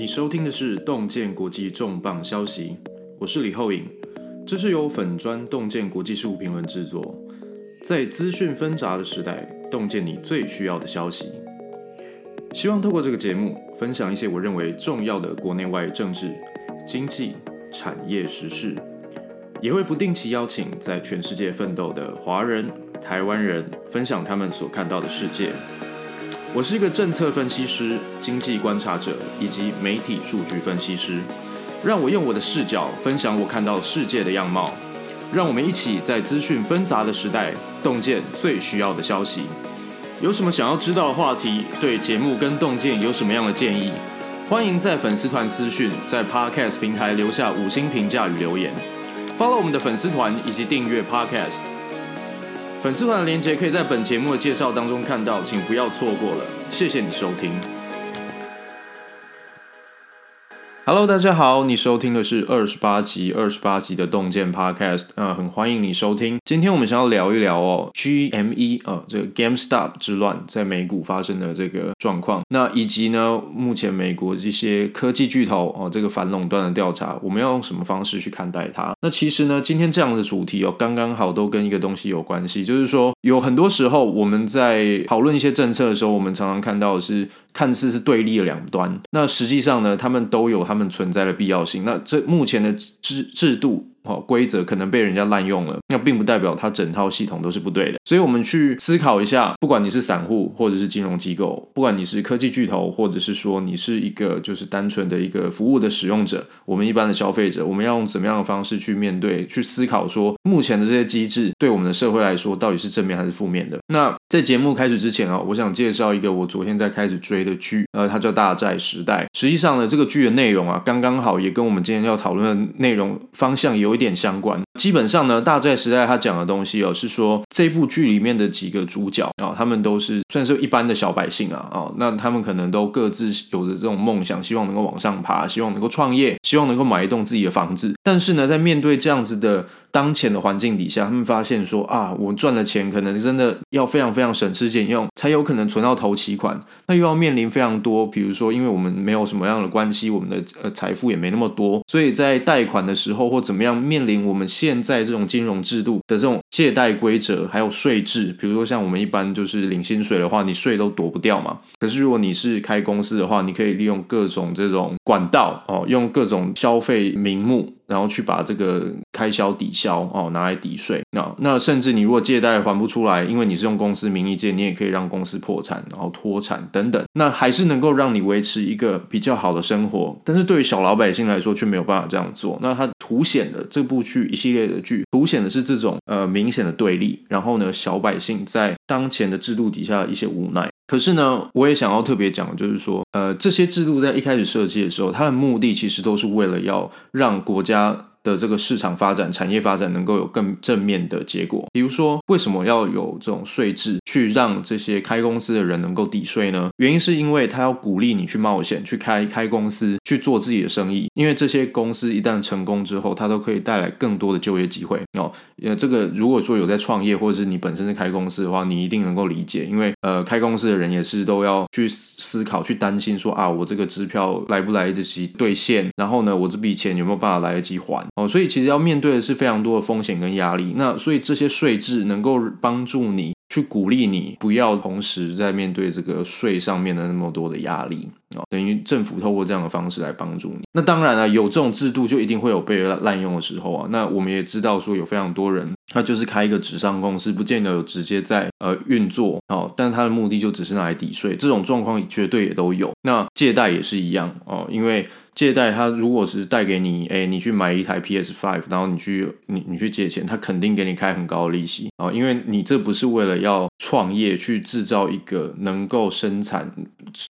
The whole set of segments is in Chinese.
你收听的是洞见国际重磅消息，我是李厚颖，这是由粉砖洞见国际事务评论制作。在资讯纷杂的时代，洞见你最需要的消息。希望透过这个节目，分享一些我认为重要的国内外政治、经济、产业时事，也会不定期邀请在全世界奋斗的华人、台湾人，分享他们所看到的世界。我是一个政策分析师、经济观察者以及媒体数据分析师。让我用我的视角分享我看到世界的样貌。让我们一起在资讯纷杂的时代，洞见最需要的消息。有什么想要知道的话题？对节目跟洞见有什么样的建议？欢迎在粉丝团私讯，在 Podcast 平台留下五星评价与留言。Follow 我们的粉丝团以及订阅 Podcast。粉丝团的链接可以在本节目的介绍当中看到，请不要错过了。谢谢你收听。Hello，大家好，你收听的是二十八集二十八集的洞见 Podcast，啊，很欢迎你收听。今天我们想要聊一聊哦，GME 啊，这个 GameStop 之乱在美股发生的这个状况，那以及呢，目前美国这些科技巨头哦，这个反垄断的调查，我们要用什么方式去看待它？那其实呢，今天这样的主题哦，刚刚好都跟一个东西有关系，就是说，有很多时候我们在讨论一些政策的时候，我们常常看到的是。看似是对立的两端，那实际上呢，他们都有他们存在的必要性。那这目前的制制度。哦，规则可能被人家滥用了，那并不代表它整套系统都是不对的。所以，我们去思考一下，不管你是散户或者是金融机构，不管你是科技巨头，或者是说你是一个就是单纯的一个服务的使用者，我们一般的消费者，我们要用怎么样的方式去面对、去思考，说目前的这些机制对我们的社会来说到底是正面还是负面的？那在节目开始之前啊，我想介绍一个我昨天在开始追的剧，呃，它叫《大债时代》。实际上呢，这个剧的内容啊，刚刚好也跟我们今天要讨论的内容方向有。有一点相关。基本上呢，大债时代他讲的东西哦，是说这部剧里面的几个主角啊，他们都是算是一般的小百姓啊，啊，那他们可能都各自有着这种梦想，希望能够往上爬，希望能够创业，希望能够买一栋自己的房子。但是呢，在面对这样子的当前的环境底下，他们发现说啊，我赚的钱可能真的要非常非常省吃俭用，才有可能存到头期款。那又要面临非常多，比如说，因为我们没有什么样的关系，我们的呃财富也没那么多，所以在贷款的时候或怎么样，面临我们现现在这种金融制度的这种借贷规则，还有税制，比如说像我们一般就是领薪水的话，你税都躲不掉嘛。可是如果你是开公司的话，你可以利用各种这种管道哦，用各种消费名目。然后去把这个开销抵消哦，拿来抵税。那那甚至你如果借贷还不出来，因为你是用公司名义借，你也可以让公司破产，然后脱产等等。那还是能够让你维持一个比较好的生活。但是对于小老百姓来说，却没有办法这样做。那它凸显的这部剧一系列的剧，凸显的是这种呃明显的对立。然后呢，小百姓在当前的制度底下的一些无奈。可是呢，我也想要特别讲，就是说，呃，这些制度在一开始设计的时候，它的目的其实都是为了要让国家。的这个市场发展、产业发展能够有更正面的结果。比如说，为什么要有这种税制去让这些开公司的人能够抵税呢？原因是因为他要鼓励你去冒险，去开开公司，去做自己的生意。因为这些公司一旦成功之后，它都可以带来更多的就业机会哦。呃，这个如果说有在创业，或者是你本身是开公司的话，你一定能够理解。因为呃，开公司的人也是都要去思考、去担心说啊，我这个支票来不来得及兑现？然后呢，我这笔钱有没有办法来得及还？哦，所以其实要面对的是非常多的风险跟压力。那所以这些税制能够帮助你去鼓励你，不要同时在面对这个税上面的那么多的压力。哦，等于政府透过这样的方式来帮助你。那当然了，有这种制度就一定会有被滥用的时候啊。那我们也知道说有非常多人，他就是开一个纸上公司，不见得有直接在呃运作哦，但他的目的就只是拿来抵税。这种状况绝对也都有。那借贷也是一样哦，因为。借贷，他如果是贷给你，哎，你去买一台 PS Five，然后你去你你去借钱，他肯定给你开很高的利息。啊，因为你这不是为了要创业去制造一个能够生产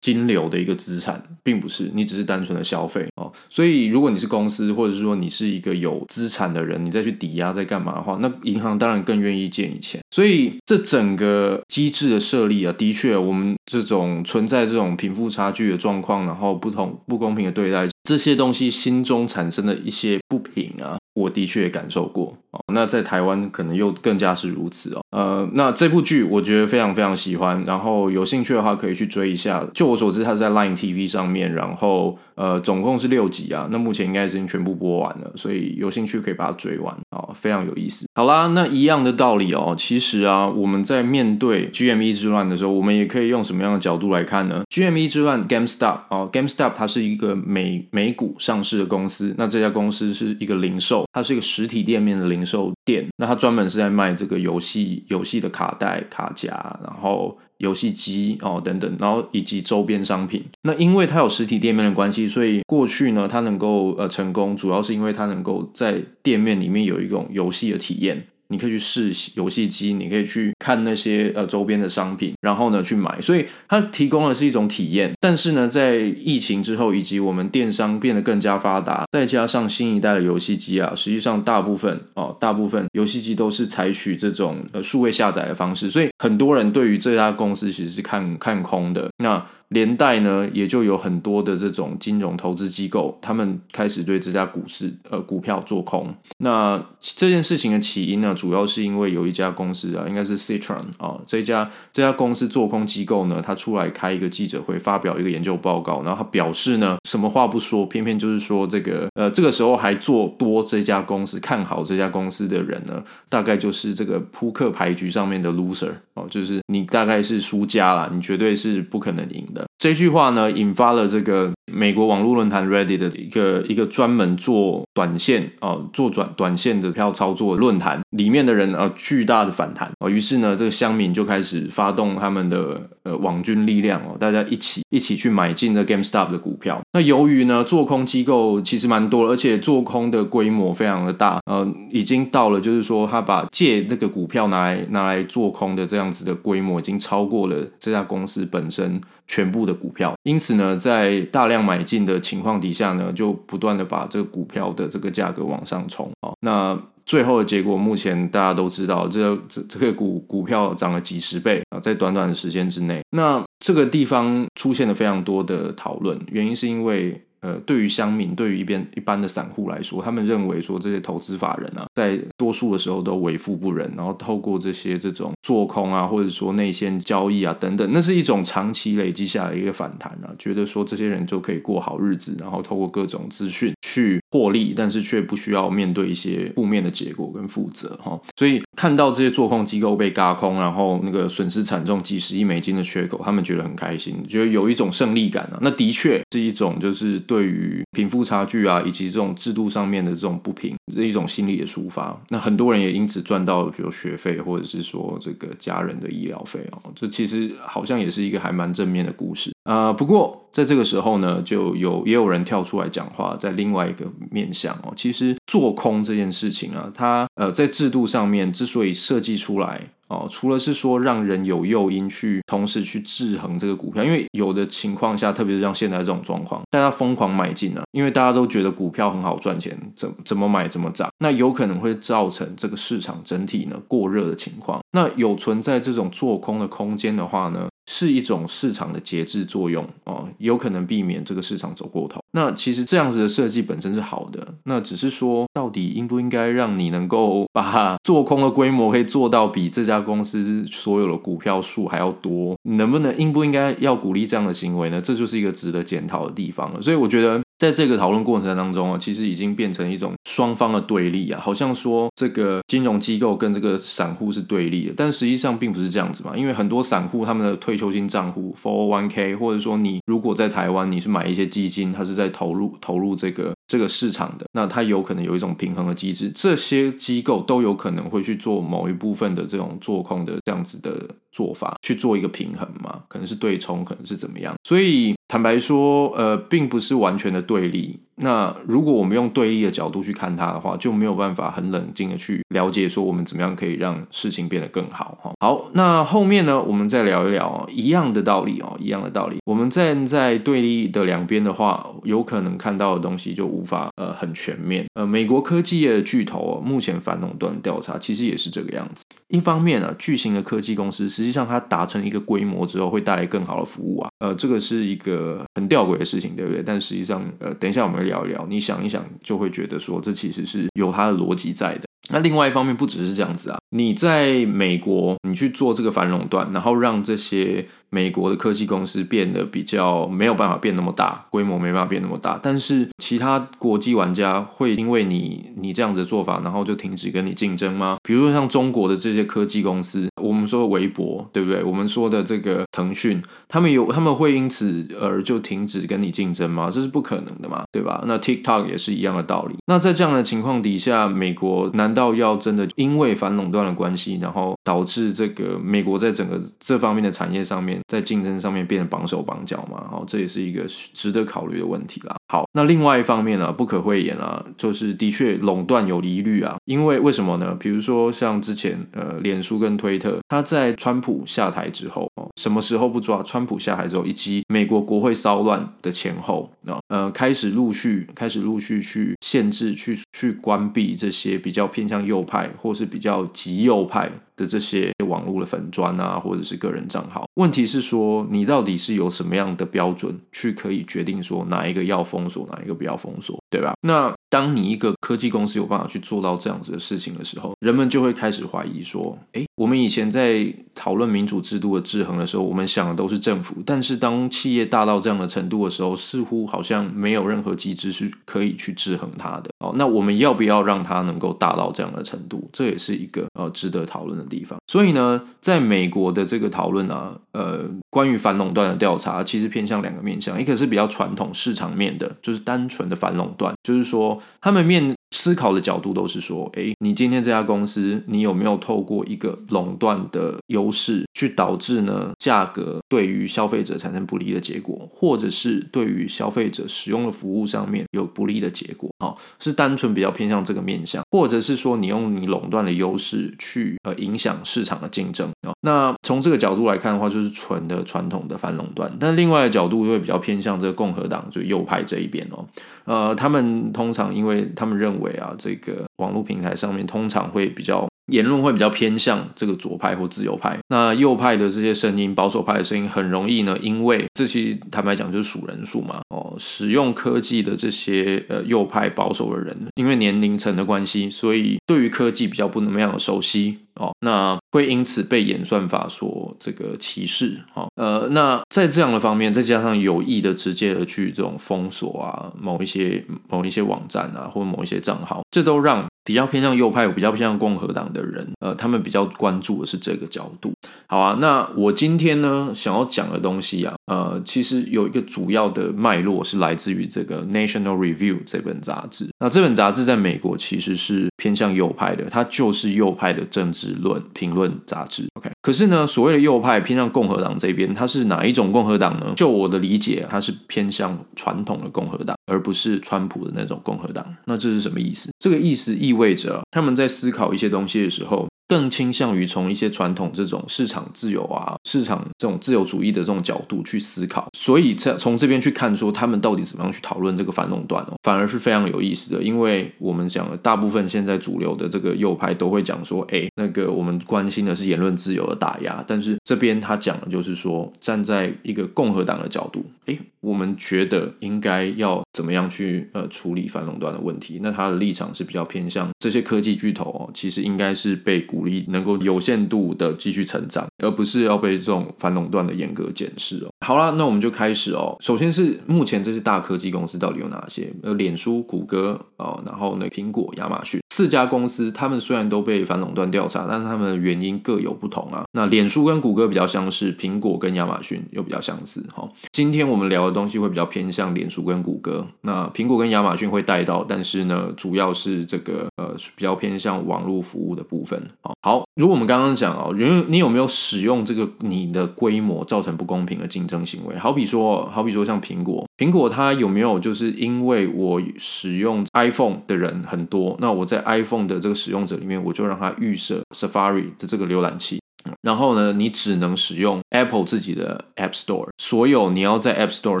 金流的一个资产，并不是，你只是单纯的消费哦。所以如果你是公司，或者是说你是一个有资产的人，你再去抵押再干嘛的话，那银行当然更愿意借你钱。所以这整个机制的设立啊，的确我们这种存在这种贫富差距的状况，然后不同不公平的对待。这些东西心中产生的一些不平啊，我的确也感受过哦。那在台湾可能又更加是如此哦。呃，那这部剧我觉得非常非常喜欢，然后有兴趣的话可以去追一下。就我所知，它是在 Line TV 上面，然后呃总共是六集啊。那目前应该已经全部播完了，所以有兴趣可以把它追完啊，非常有意思。好啦，那一样的道理哦，其实啊，我们在面对 GME 之乱的时候，我们也可以用什么样的角度来看呢？GME 之乱，GameStop 哦，GameStop 它是一个美美股上市的公司，那这家公司是一个零售，它是一个实体店面的零售店，那它专门是在卖这个游戏游戏的卡带、卡夹，然后游戏机哦等等，然后以及周边商品。那因为它有实体店面的关系，所以过去呢，它能够呃成功，主要是因为它能够在店面里面有一种游戏的体验。你可以去试游戏机，你可以去看那些呃周边的商品，然后呢去买，所以它提供的是一种体验。但是呢，在疫情之后，以及我们电商变得更加发达，再加上新一代的游戏机啊，实际上大部分哦，大部分游戏机都是采取这种呃数位下载的方式，所以很多人对于这家公司其实是看看空的。那连带呢，也就有很多的这种金融投资机构，他们开始对这家股市呃股票做空。那这件事情的起因呢，主要是因为有一家公司啊，应该是 Citron 啊，这家这家公司做空机构呢，他出来开一个记者会，发表一个研究报告，然后他表示呢，什么话不说，偏偏就是说这个呃这个时候还做多这家公司，看好这家公司的人呢，大概就是这个扑克牌局上面的 loser 哦，就是你大概是输家啦，你绝对是不可能赢的。这句话呢，引发了这个美国网络论坛 Reddit 的一个一个专门做短线啊、做转短线的票操作论坛里面的人啊、巨大的反弹啊、于是呢，这个乡民就开始发动他们的呃网军力量哦，大家一起一起去买进了 GameStop 的股票。那由于呢，做空机构其实蛮多，而且做空的规模非常的大，呃，已经到了就是说他把借那个股票拿来拿来做空的这样子的规模，已经超过了这家公司本身。全部的股票，因此呢，在大量买进的情况底下呢，就不断的把这个股票的这个价格往上冲啊。那最后的结果，目前大家都知道，这这这个股股票涨了几十倍啊，在短短的时间之内。那这个地方出现了非常多的讨论，原因是因为。呃，对于乡民，对于一边一般的散户来说，他们认为说这些投资法人啊，在多数的时候都为富不仁，然后透过这些这种做空啊，或者说内线交易啊等等，那是一种长期累积下来一个反弹啊，觉得说这些人就可以过好日子，然后透过各种资讯去获利，但是却不需要面对一些负面的结果跟负责哈。所以看到这些做空机构被嘎空，然后那个损失惨重几十亿美金的缺口，他们觉得很开心，觉得有一种胜利感啊。那的确是一种就是对。于贫富差距啊，以及这种制度上面的这种不平，这一种心理的抒发。那很多人也因此赚到了，比如学费，或者是说这个家人的医疗费哦。这其实好像也是一个还蛮正面的故事啊，不过在这个时候呢，就有也有人跳出来讲话，在另外一个面向哦，其实做空这件事情啊，它呃在制度上面之所以设计出来。哦，除了是说让人有诱因去同时去制衡这个股票，因为有的情况下，特别是像现在这种状况，大家疯狂买进了，因为大家都觉得股票很好赚钱，怎怎么买怎么涨，那有可能会造成这个市场整体呢过热的情况。那有存在这种做空的空间的话呢，是一种市场的节制作用哦，有可能避免这个市场走过头。那其实这样子的设计本身是好的，那只是说到底应不应该让你能够把 做空的规模可以做到比这家公司所有的股票数还要多，能不能应不应该要鼓励这样的行为呢？这就是一个值得检讨的地方了。所以我觉得。在这个讨论过程当中啊，其实已经变成一种双方的对立啊，好像说这个金融机构跟这个散户是对立的，但实际上并不是这样子嘛。因为很多散户他们的退休金账户 401k，或者说你如果在台湾你是买一些基金，它是在投入投入这个这个市场的，那它有可能有一种平衡的机制，这些机构都有可能会去做某一部分的这种做空的这样子的做法，去做一个平衡嘛，可能是对冲，可能是怎么样，所以。坦白说，呃，并不是完全的对立。那如果我们用对立的角度去看它的话，就没有办法很冷静的去了解说我们怎么样可以让事情变得更好。哈，好，那后面呢，我们再聊一聊一样的道理哦，一样的道理。我们站在对立的两边的话，有可能看到的东西就无法呃很全面。呃，美国科技业的巨头哦，目前反垄断调查其实也是这个样子。一方面呢，巨型的科技公司实际上它达成一个规模之后，会带来更好的服务啊。呃，这个是一个很吊诡的事情，对不对？但实际上，呃，等一下我们聊一聊，你想一想，就会觉得说，这其实是有它的逻辑在的。那另外一方面，不只是这样子啊，你在美国，你去做这个反垄断，然后让这些美国的科技公司变得比较没有办法变那么大，规模没办法变那么大，但是其他国际玩家会因为你你这样子做法，然后就停止跟你竞争吗？比如说像中国的这些科技公司，我们说的微博，对不对？我们说的这个腾讯，他们有他们会因此而就停止跟你竞争吗？这是不可能的嘛，对吧？那 TikTok 也是一样的道理。那在这样的情况底下，美国难道要真的因为反垄断的关系，然后导致这个美国在整个这方面的产业上面，在竞争上面变得绑手绑脚嘛？好，这也是一个值得考虑的问题啦。好，那另外一方面呢，不可讳言啊，就是的确垄断有疑虑啊，因为为什么呢？比如说像之前呃，脸书跟推特，他在川普下台之后，什么时候不抓？川普下台之后，以及美国国会骚乱的前后啊，呃，开始陆续开始陆续去限制、去去关闭这些比较偏向右派或是比较极右派。的这些网络的粉砖啊，或者是个人账号。问题是说，你到底是有什么样的标准去可以决定说哪一个要封锁，哪一个不要封锁，对吧？那当你一个科技公司有办法去做到这样子的事情的时候，人们就会开始怀疑说，诶，我们以前在讨论民主制度的制衡的时候，我们想的都是政府，但是当企业大到这样的程度的时候，似乎好像没有任何机制是可以去制衡它的。哦，那我们要不要让它能够大到这样的程度？这也是一个呃值得讨论的地方。所以呢，在美国的这个讨论呢，呃，关于反垄断的调查，其实偏向两个面向，一个是比较传统市场面的，就是单纯的反垄断，就是说他们面。思考的角度都是说，诶，你今天这家公司，你有没有透过一个垄断的优势，去导致呢价格对于消费者产生不利的结果，或者是对于消费者使用的服务上面有不利的结果？好，是单纯比较偏向这个面向，或者是说你用你垄断的优势去呃影响市场的竞争啊？那从这个角度来看的话，就是纯的传统的反垄断。但另外的角度会比较偏向这个共和党，就右派这一边哦。呃，他们通常因为他们认为为啊，这个网络平台上面通常会比较言论会比较偏向这个左派或自由派，那右派的这些声音，保守派的声音很容易呢，因为这些坦白讲就是数人数嘛，哦，使用科技的这些呃右派保守的人，因为年龄层的关系，所以对于科技比较不那么样的熟悉。哦，那会因此被演算法所这个歧视。哦，呃，那在这样的方面，再加上有意的、直接的去这种封锁啊，某一些某一些网站啊，或某一些账号，这都让比较偏向右派、比较偏向共和党的人，呃，他们比较关注的是这个角度。好啊，那我今天呢，想要讲的东西啊，呃，其实有一个主要的脉络是来自于这个《National Review》这本杂志。那这本杂志在美国其实是偏向右派的，它就是右派的政治论评论杂志。OK，可是呢，所谓的右派偏向共和党这边，它是哪一种共和党呢？就我的理解，它是偏向传统的共和党，而不是川普的那种共和党。那这是什么意思？这个意思意味着他们在思考一些东西的时候。更倾向于从一些传统这种市场自由啊、市场这种自由主义的这种角度去思考，所以在从这边去看说他们到底怎么样去讨论这个反垄断哦，反而是非常有意思的。因为我们讲了，大部分现在主流的这个右派都会讲说，哎，那个我们关心的是言论自由的打压，但是这边他讲的就是说，站在一个共和党的角度，哎，我们觉得应该要怎么样去呃处理反垄断的问题。那他的立场是比较偏向这些科技巨头哦，其实应该是被。鼓励能够有限度的继续成长，而不是要被这种反垄断的严格检视哦。好了，那我们就开始哦。首先是目前这些大科技公司到底有哪些？呃，脸书、谷歌哦，然后呢，苹果、亚马逊。四家公司，他们虽然都被反垄断调查，但是他们的原因各有不同啊。那脸书跟谷歌比较相似，苹果跟亚马逊又比较相似。哈，今天我们聊的东西会比较偏向脸书跟谷歌，那苹果跟亚马逊会带到，但是呢，主要是这个呃比较偏向网络服务的部分。好，如果我们刚刚讲哦，人你有没有使用这个你的规模造成不公平的竞争行为？好比说，好比说像苹果，苹果它有没有就是因为我使用 iPhone 的人很多，那我在 iPhone 的这个使用者里面，我就让它预设 Safari 的这个浏览器，然后呢，你只能使用 Apple 自己的 App Store，所有你要在 App Store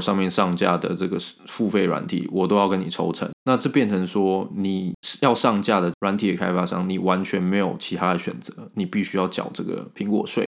上面上架的这个付费软体，我都要跟你抽成。那这变成说，你要上架的软体的开发商，你完全没有其他的选择，你必须要缴这个苹果税。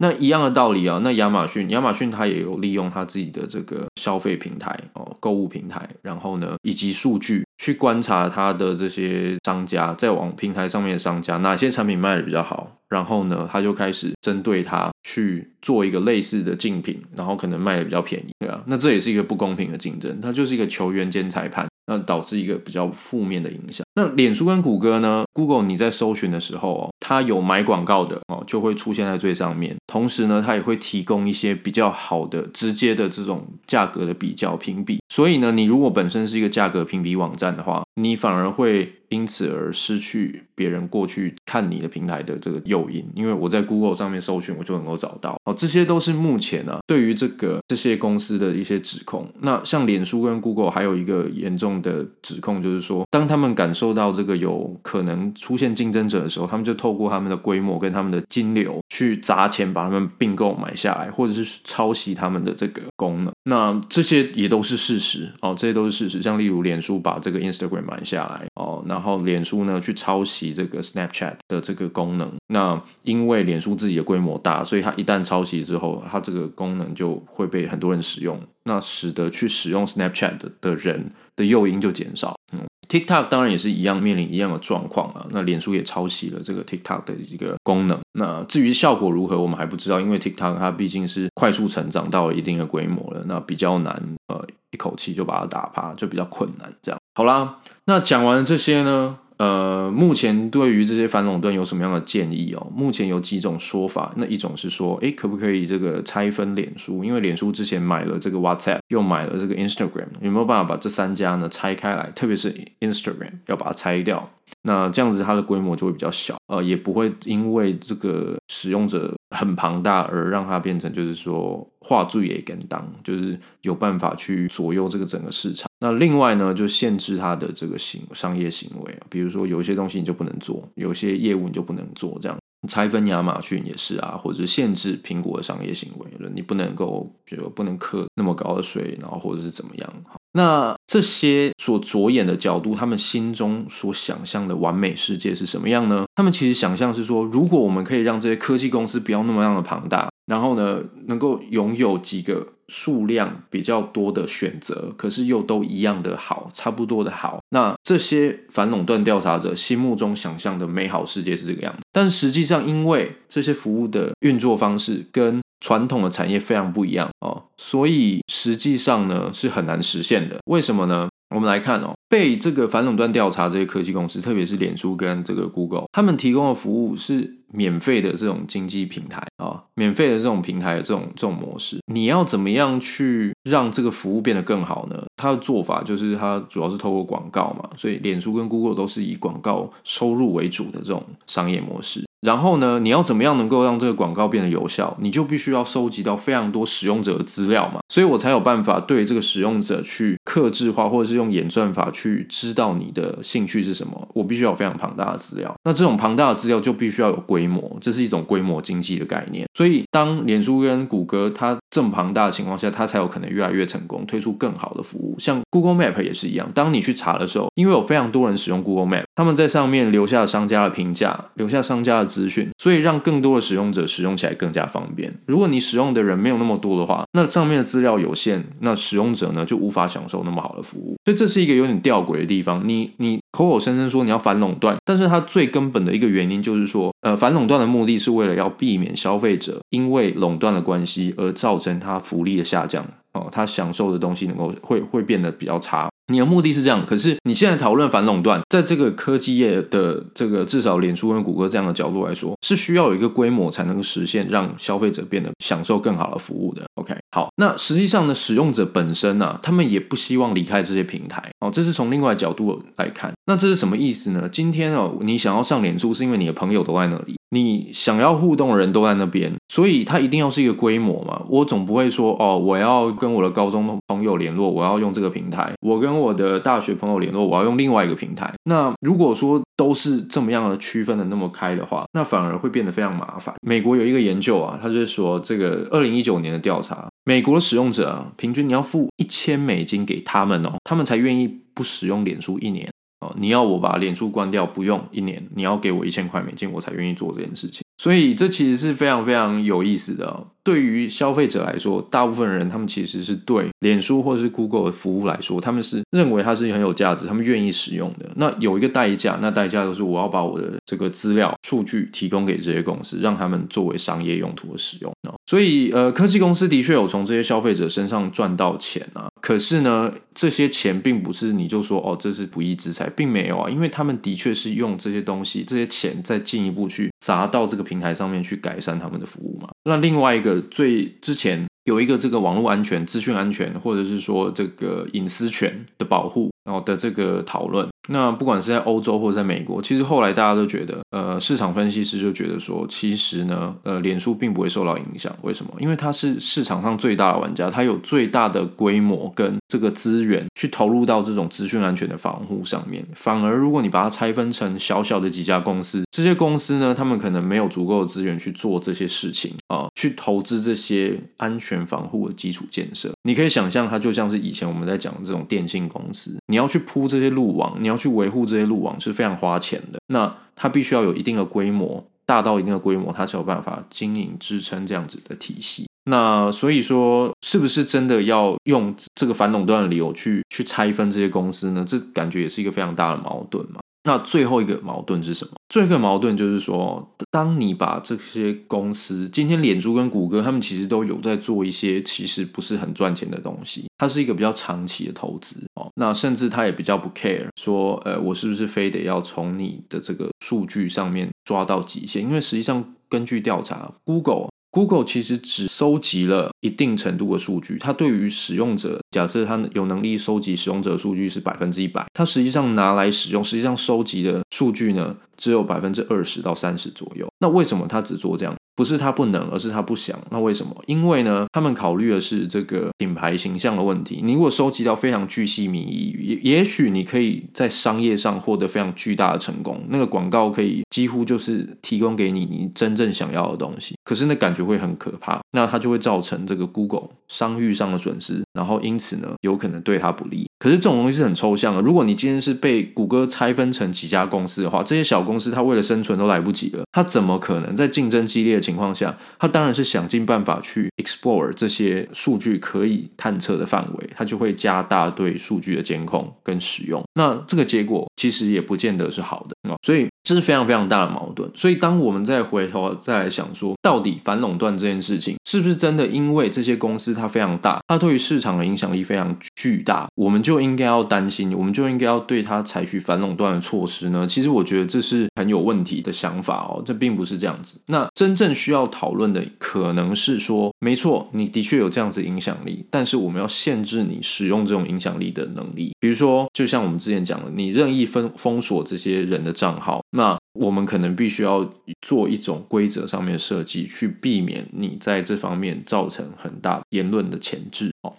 那一样的道理啊，那亚马逊，亚马逊它也有利用它自己的这个消费平台哦，购物平台，然后呢，以及数据去观察他的这些商家在网平台上面的商家，哪些产品卖的比较好，然后呢，他就开始针对他去做一个类似的竞品，然后可能卖的比较便宜，对啊，那这也是一个不公平的竞争，它就是一个球员兼裁判。那导致一个比较负面的影响。那脸书跟谷歌呢？Google 你在搜寻的时候哦，它有买广告的哦，就会出现在最上面。同时呢，它也会提供一些比较好的、直接的这种价格的比较评比。所以呢，你如果本身是一个价格评比网站的话，你反而会因此而失去别人过去看你的平台的这个诱因。因为我在 Google 上面搜寻，我就能够找到哦。这些都是目前、啊，对于这个这些公司的一些指控。那像脸书跟 Google 还有一个严重。的指控就是说，当他们感受到这个有可能出现竞争者的时候，他们就透过他们的规模跟他们的金流去砸钱把他们并购买下来，或者是抄袭他们的这个功能。那这些也都是事实哦，这些都是事实。像例如脸书把这个 Instagram 买下来哦，那然后脸书呢去抄袭这个 Snapchat 的这个功能。那因为脸书自己的规模大，所以它一旦抄袭之后，它这个功能就会被很多人使用，那使得去使用 Snapchat 的人的诱因就减少。嗯，TikTok 当然也是一样面临一样的状况啊。那脸书也抄袭了这个 TikTok 的一个功能。那至于效果如何，我们还不知道，因为 TikTok 它毕竟是快速成长到了一定的规模了，那比较难呃一口气就把它打趴，就比较困难。这样好啦，那讲完了这些呢。呃，目前对于这些反垄断有什么样的建议哦？目前有几种说法，那一种是说，诶，可不可以这个拆分脸书？因为脸书之前买了这个 WhatsApp，又买了这个 Instagram，有没有办法把这三家呢拆开来？特别是 Instagram 要把它拆掉，那这样子它的规模就会比较小，呃，也不会因为这个使用者很庞大而让它变成就是说话术也跟当，就是有办法去左右这个整个市场。那另外呢，就限制它的这个行商业行为，比如说有一些东西你就不能做，有些业务你就不能做，这样拆分亚马逊也是啊，或者是限制苹果的商业行为，你不能够就不能课那么高的税，然后或者是怎么样。那这些所着眼的角度，他们心中所想象的完美世界是什么样呢？他们其实想象是说，如果我们可以让这些科技公司不要那么样的庞大，然后呢，能够拥有几个。数量比较多的选择，可是又都一样的好，差不多的好。那这些反垄断调查者心目中想象的美好世界是这个样子，但实际上，因为这些服务的运作方式跟传统的产业非常不一样哦，所以实际上呢是很难实现的。为什么呢？我们来看哦，被这个反垄断调查这些科技公司，特别是脸书跟这个 Google，他们提供的服务是免费的这种经济平台啊、免费的这种平台的这种这种模式，你要怎么样去让这个服务变得更好呢？它的做法就是它主要是透过广告嘛，所以脸书跟 Google 都是以广告收入为主的这种商业模式。然后呢，你要怎么样能够让这个广告变得有效？你就必须要收集到非常多使用者的资料嘛，所以我才有办法对这个使用者去克制化，或者是用演算法去知道你的兴趣是什么。我必须要有非常庞大的资料，那这种庞大的资料就必须要有规模，这是一种规模经济的概念。所以，当脸书跟谷歌它这么庞大的情况下，它才有可能越来越成功，推出更好的服务。像 Google Map 也是一样，当你去查的时候，因为有非常多人使用 Google Map，他们在上面留下商家的评价，留下商家的资讯，所以让更多的使用者使用起来更加方便。如果你使用的人没有那么多的话，那上面的资料有限，那使用者呢就无法享受那么好的服务。所以这是一个有点吊诡的地方。你你口口声声说你要反垄断，但是它最根本的一个原因就是说，呃，反垄断的目的是为了要避免消费者因为垄断的关系而造成他福利的下降哦，他享受的东西能够会会变得比较差。你的目的是这样，可是你现在讨论反垄断，在这个科技业的这个至少脸书跟谷歌这样的角度来说，是需要有一个规模才能实现让消费者变得享受更好的服务的。OK，好，那实际上呢，使用者本身呢、啊，他们也不希望离开这些平台哦，这是从另外角度来看。那这是什么意思呢？今天哦，你想要上脸书，是因为你的朋友都在那里。你想要互动的人都在那边，所以它一定要是一个规模嘛。我总不会说哦，我要跟我的高中朋友联络，我要用这个平台；我跟我的大学朋友联络，我要用另外一个平台。那如果说都是这么样的区分的那么开的话，那反而会变得非常麻烦。美国有一个研究啊，他就是说这个二零一九年的调查，美国的使用者啊，平均你要付一千美金给他们哦，他们才愿意不使用脸书一年。哦，你要我把脸书关掉，不用一年，你要给我一千块美金，我才愿意做这件事情。所以这其实是非常非常有意思的。对于消费者来说，大部分人他们其实是对脸书或者是 Google 的服务来说，他们是认为它是很有价值，他们愿意使用的。那有一个代价，那代价就是我要把我的这个资料数据提供给这些公司，让他们作为商业用途的使用。所以，呃，科技公司的确有从这些消费者身上赚到钱啊。可是呢，这些钱并不是你就说哦，这是不义之财，并没有啊，因为他们的确是用这些东西、这些钱再进一步去砸到这个平台上面去改善他们的服务嘛。那另外一个最之前有一个这个网络安全、资讯安全，或者是说这个隐私权的保护，然后的这个讨论。那不管是在欧洲或者在美国，其实后来大家都觉得，呃，市场分析师就觉得说，其实呢，呃，脸书并不会受到影响。为什么？因为它是市场上最大的玩家，它有最大的规模跟这个资源去投入到这种资讯安全的防护上面。反而，如果你把它拆分成小小的几家公司，这些公司呢，他们可能没有足够的资源去做这些事情啊，去投资这些安全防护的基础建设。你可以想象，它就像是以前我们在讲的这种电信公司，你要去铺这些路网，你要。去维护这些路网是非常花钱的，那它必须要有一定的规模，大到一定的规模，它才有办法经营支撑这样子的体系。那所以说，是不是真的要用这个反垄断的理由去去拆分这些公司呢？这感觉也是一个非常大的矛盾嘛。那最后一个矛盾是什么？最后一个矛盾就是说，当你把这些公司，今天脸书跟谷歌，他们其实都有在做一些其实不是很赚钱的东西，它是一个比较长期的投资哦。那甚至他也比较不 care 说，呃，我是不是非得要从你的这个数据上面抓到极限？因为实际上根据调查，Google。Google 其实只收集了一定程度的数据，它对于使用者，假设它有能力收集使用者数据是百分之一百，它实际上拿来使用，实际上收集的数据呢，只有百分之二十到三十左右。那为什么它只做这样？不是他不能，而是他不想。那为什么？因为呢，他们考虑的是这个品牌形象的问题。你如果收集到非常巨细靡遗，也也许你可以在商业上获得非常巨大的成功。那个广告可以几乎就是提供给你你真正想要的东西。可是那感觉会很可怕，那它就会造成这个 Google 商誉上的损失，然后因因此呢，有可能对他不利。可是这种东西是很抽象的。如果你今天是被谷歌拆分成几家公司的话，这些小公司它为了生存都来不及了，它怎么可能在竞争激烈的情况下，它当然是想尽办法去 explore 这些数据可以探测的范围，它就会加大对数据的监控跟使用。那这个结果其实也不见得是好的啊，所以这是非常非常大的矛盾。所以当我们再回头再来想说，到底反垄断这件事情是不是真的因为这些公司它非常大，它对于市场的影响力非常巨大，我们就应该要担心，我们就应该要对它采取反垄断的措施呢？其实我觉得这是很有问题的想法哦，这并不是这样子。那真正需要讨论的可能是说，没错，你的确有这样子影响力，但是我们要限制你使用这种影响力的能力。比如说，就像我们之前讲的，你任意封封锁这些人的账号，那我们可能必须要做一种规则上面设计，去避免你在这方面造成很大言论的钳制哦。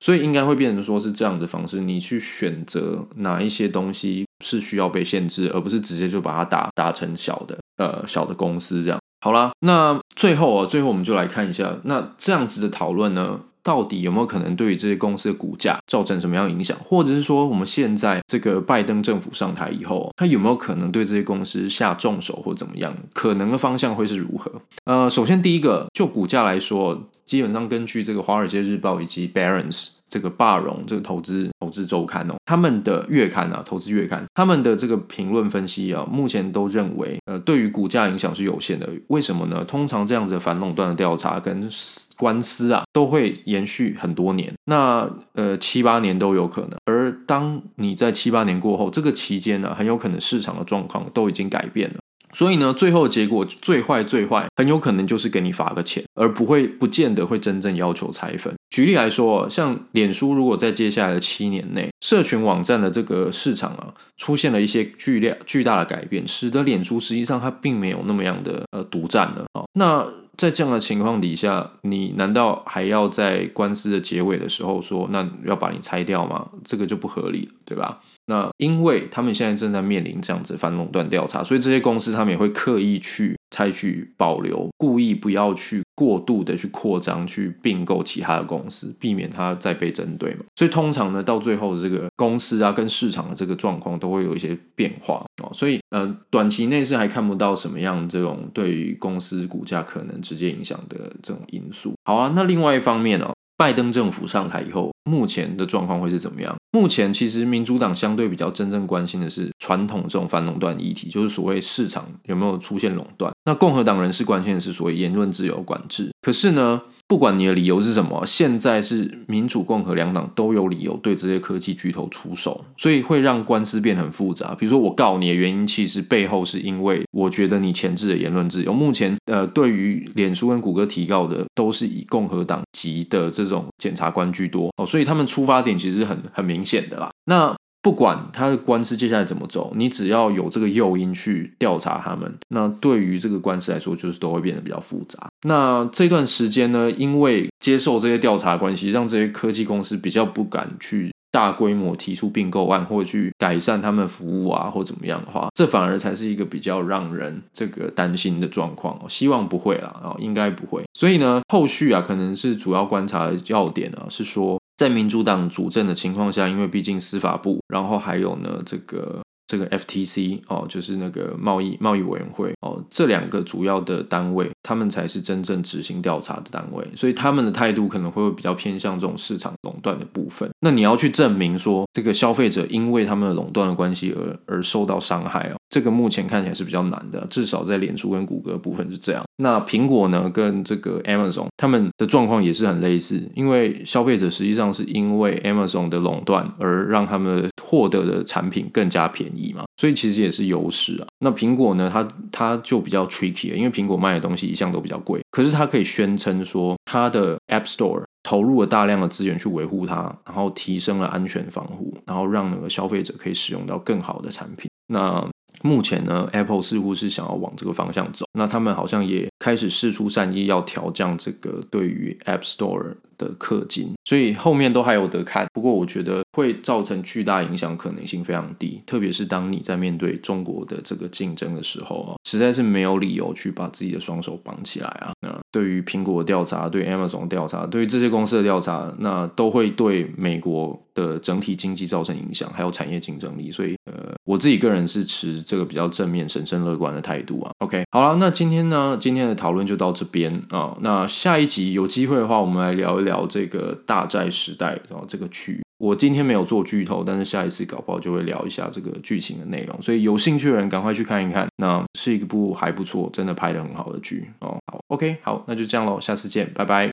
所以应该会变成说是这样的方式，你去选择哪一些东西是需要被限制，而不是直接就把它打打成小的呃小的公司这样。好啦，那最后啊，最后我们就来看一下，那这样子的讨论呢，到底有没有可能对于这些公司的股价造成什么样的影响？或者是说，我们现在这个拜登政府上台以后，他有没有可能对这些公司下重手或怎么样？可能的方向会是如何？呃，首先第一个，就股价来说。基本上根据这个《华尔街日报》以及 Barons 这个霸荣这个投资投资周刊哦，他们的月刊啊，投资月刊，他们的这个评论分析啊，目前都认为，呃，对于股价影响是有限的。为什么呢？通常这样子反垄断的调查跟官司啊，都会延续很多年，那呃七八年都有可能。而当你在七八年过后，这个期间呢，很有可能市场的状况都已经改变了。所以呢，最后结果最坏最坏，很有可能就是给你罚个钱，而不会不见得会真正要求拆分。举例来说，像脸书，如果在接下来的七年内，社群网站的这个市场啊，出现了一些巨量巨大的改变，使得脸书实际上它并没有那么样的呃独占了啊。那在这样的情况底下，你难道还要在官司的结尾的时候说，那要把你拆掉吗？这个就不合理，对吧？那因为他们现在正在面临这样子反垄断调查，所以这些公司他们也会刻意去采取保留，故意不要去过度的去扩张，去并购其他的公司，避免它再被针对嘛。所以通常呢，到最后的这个公司啊，跟市场的这个状况都会有一些变化哦。所以呃，短期内是还看不到什么样这种对于公司股价可能直接影响的这种因素。好啊，那另外一方面呢、哦？拜登政府上台以后，目前的状况会是怎么样？目前其实民主党相对比较真正关心的是传统这种反垄断议题，就是所谓市场有没有出现垄断。那共和党人士关心的是所谓言论自由管制。可是呢，不管你的理由是什么，现在是民主、共和两党都有理由对这些科技巨头出手，所以会让官司变很复杂。比如说，我告你的原因，其实背后是因为我觉得你前置的言论自由。目前，呃，对于脸书跟谷歌提告的，都是以共和党籍的这种检察官居多哦，所以他们出发点其实很很明显的啦。那不管他的官司接下来怎么走，你只要有这个诱因去调查他们，那对于这个官司来说，就是都会变得比较复杂。那这段时间呢，因为接受这些调查关系，让这些科技公司比较不敢去大规模提出并购案，或者去改善他们服务啊，或怎么样的话，这反而才是一个比较让人这个担心的状况。希望不会啦，啊，应该不会。所以呢，后续啊，可能是主要观察的要点啊，是说。在民主党主政的情况下，因为毕竟司法部，然后还有呢这个。这个 FTC 哦，就是那个贸易贸易委员会哦，这两个主要的单位，他们才是真正执行调查的单位，所以他们的态度可能会比较偏向这种市场垄断的部分。那你要去证明说，这个消费者因为他们的垄断的关系而而受到伤害哦，这个目前看起来是比较难的，至少在脸书跟谷歌部分是这样。那苹果呢，跟这个 Amazon 他们的状况也是很类似，因为消费者实际上是因为 Amazon 的垄断而让他们获得的产品更加便宜。嘛，所以其实也是优势啊。那苹果呢，它它就比较 tricky，因为苹果卖的东西一向都比较贵，可是它可以宣称说它的 App Store 投入了大量的资源去维护它，然后提升了安全防护，然后让那个消费者可以使用到更好的产品。那目前呢，Apple 似乎是想要往这个方向走，那他们好像也开始释出善意，要调降这个对于 App Store 的氪金，所以后面都还有得看。不过我觉得会造成巨大影响可能性非常低，特别是当你在面对中国的这个竞争的时候啊，实在是没有理由去把自己的双手绑起来啊。那对于苹果的调查，对 Amazon 调查，对于这些公司的调查，那都会对美国的整体经济造成影响，还有产业竞争力。所以呃，我自己个人是持这个比较正面、审慎乐观的态度啊。OK，好了，那今天呢，今天的讨论就到这边啊。那下一集有机会的话，我们来聊一聊。聊这个大寨时代，然后这个剧，我今天没有做剧透，但是下一次搞不好就会聊一下这个剧情的内容，所以有兴趣的人赶快去看一看，那是一部还不错，真的拍的很好的剧哦。好，OK，好，那就这样喽，下次见，拜拜。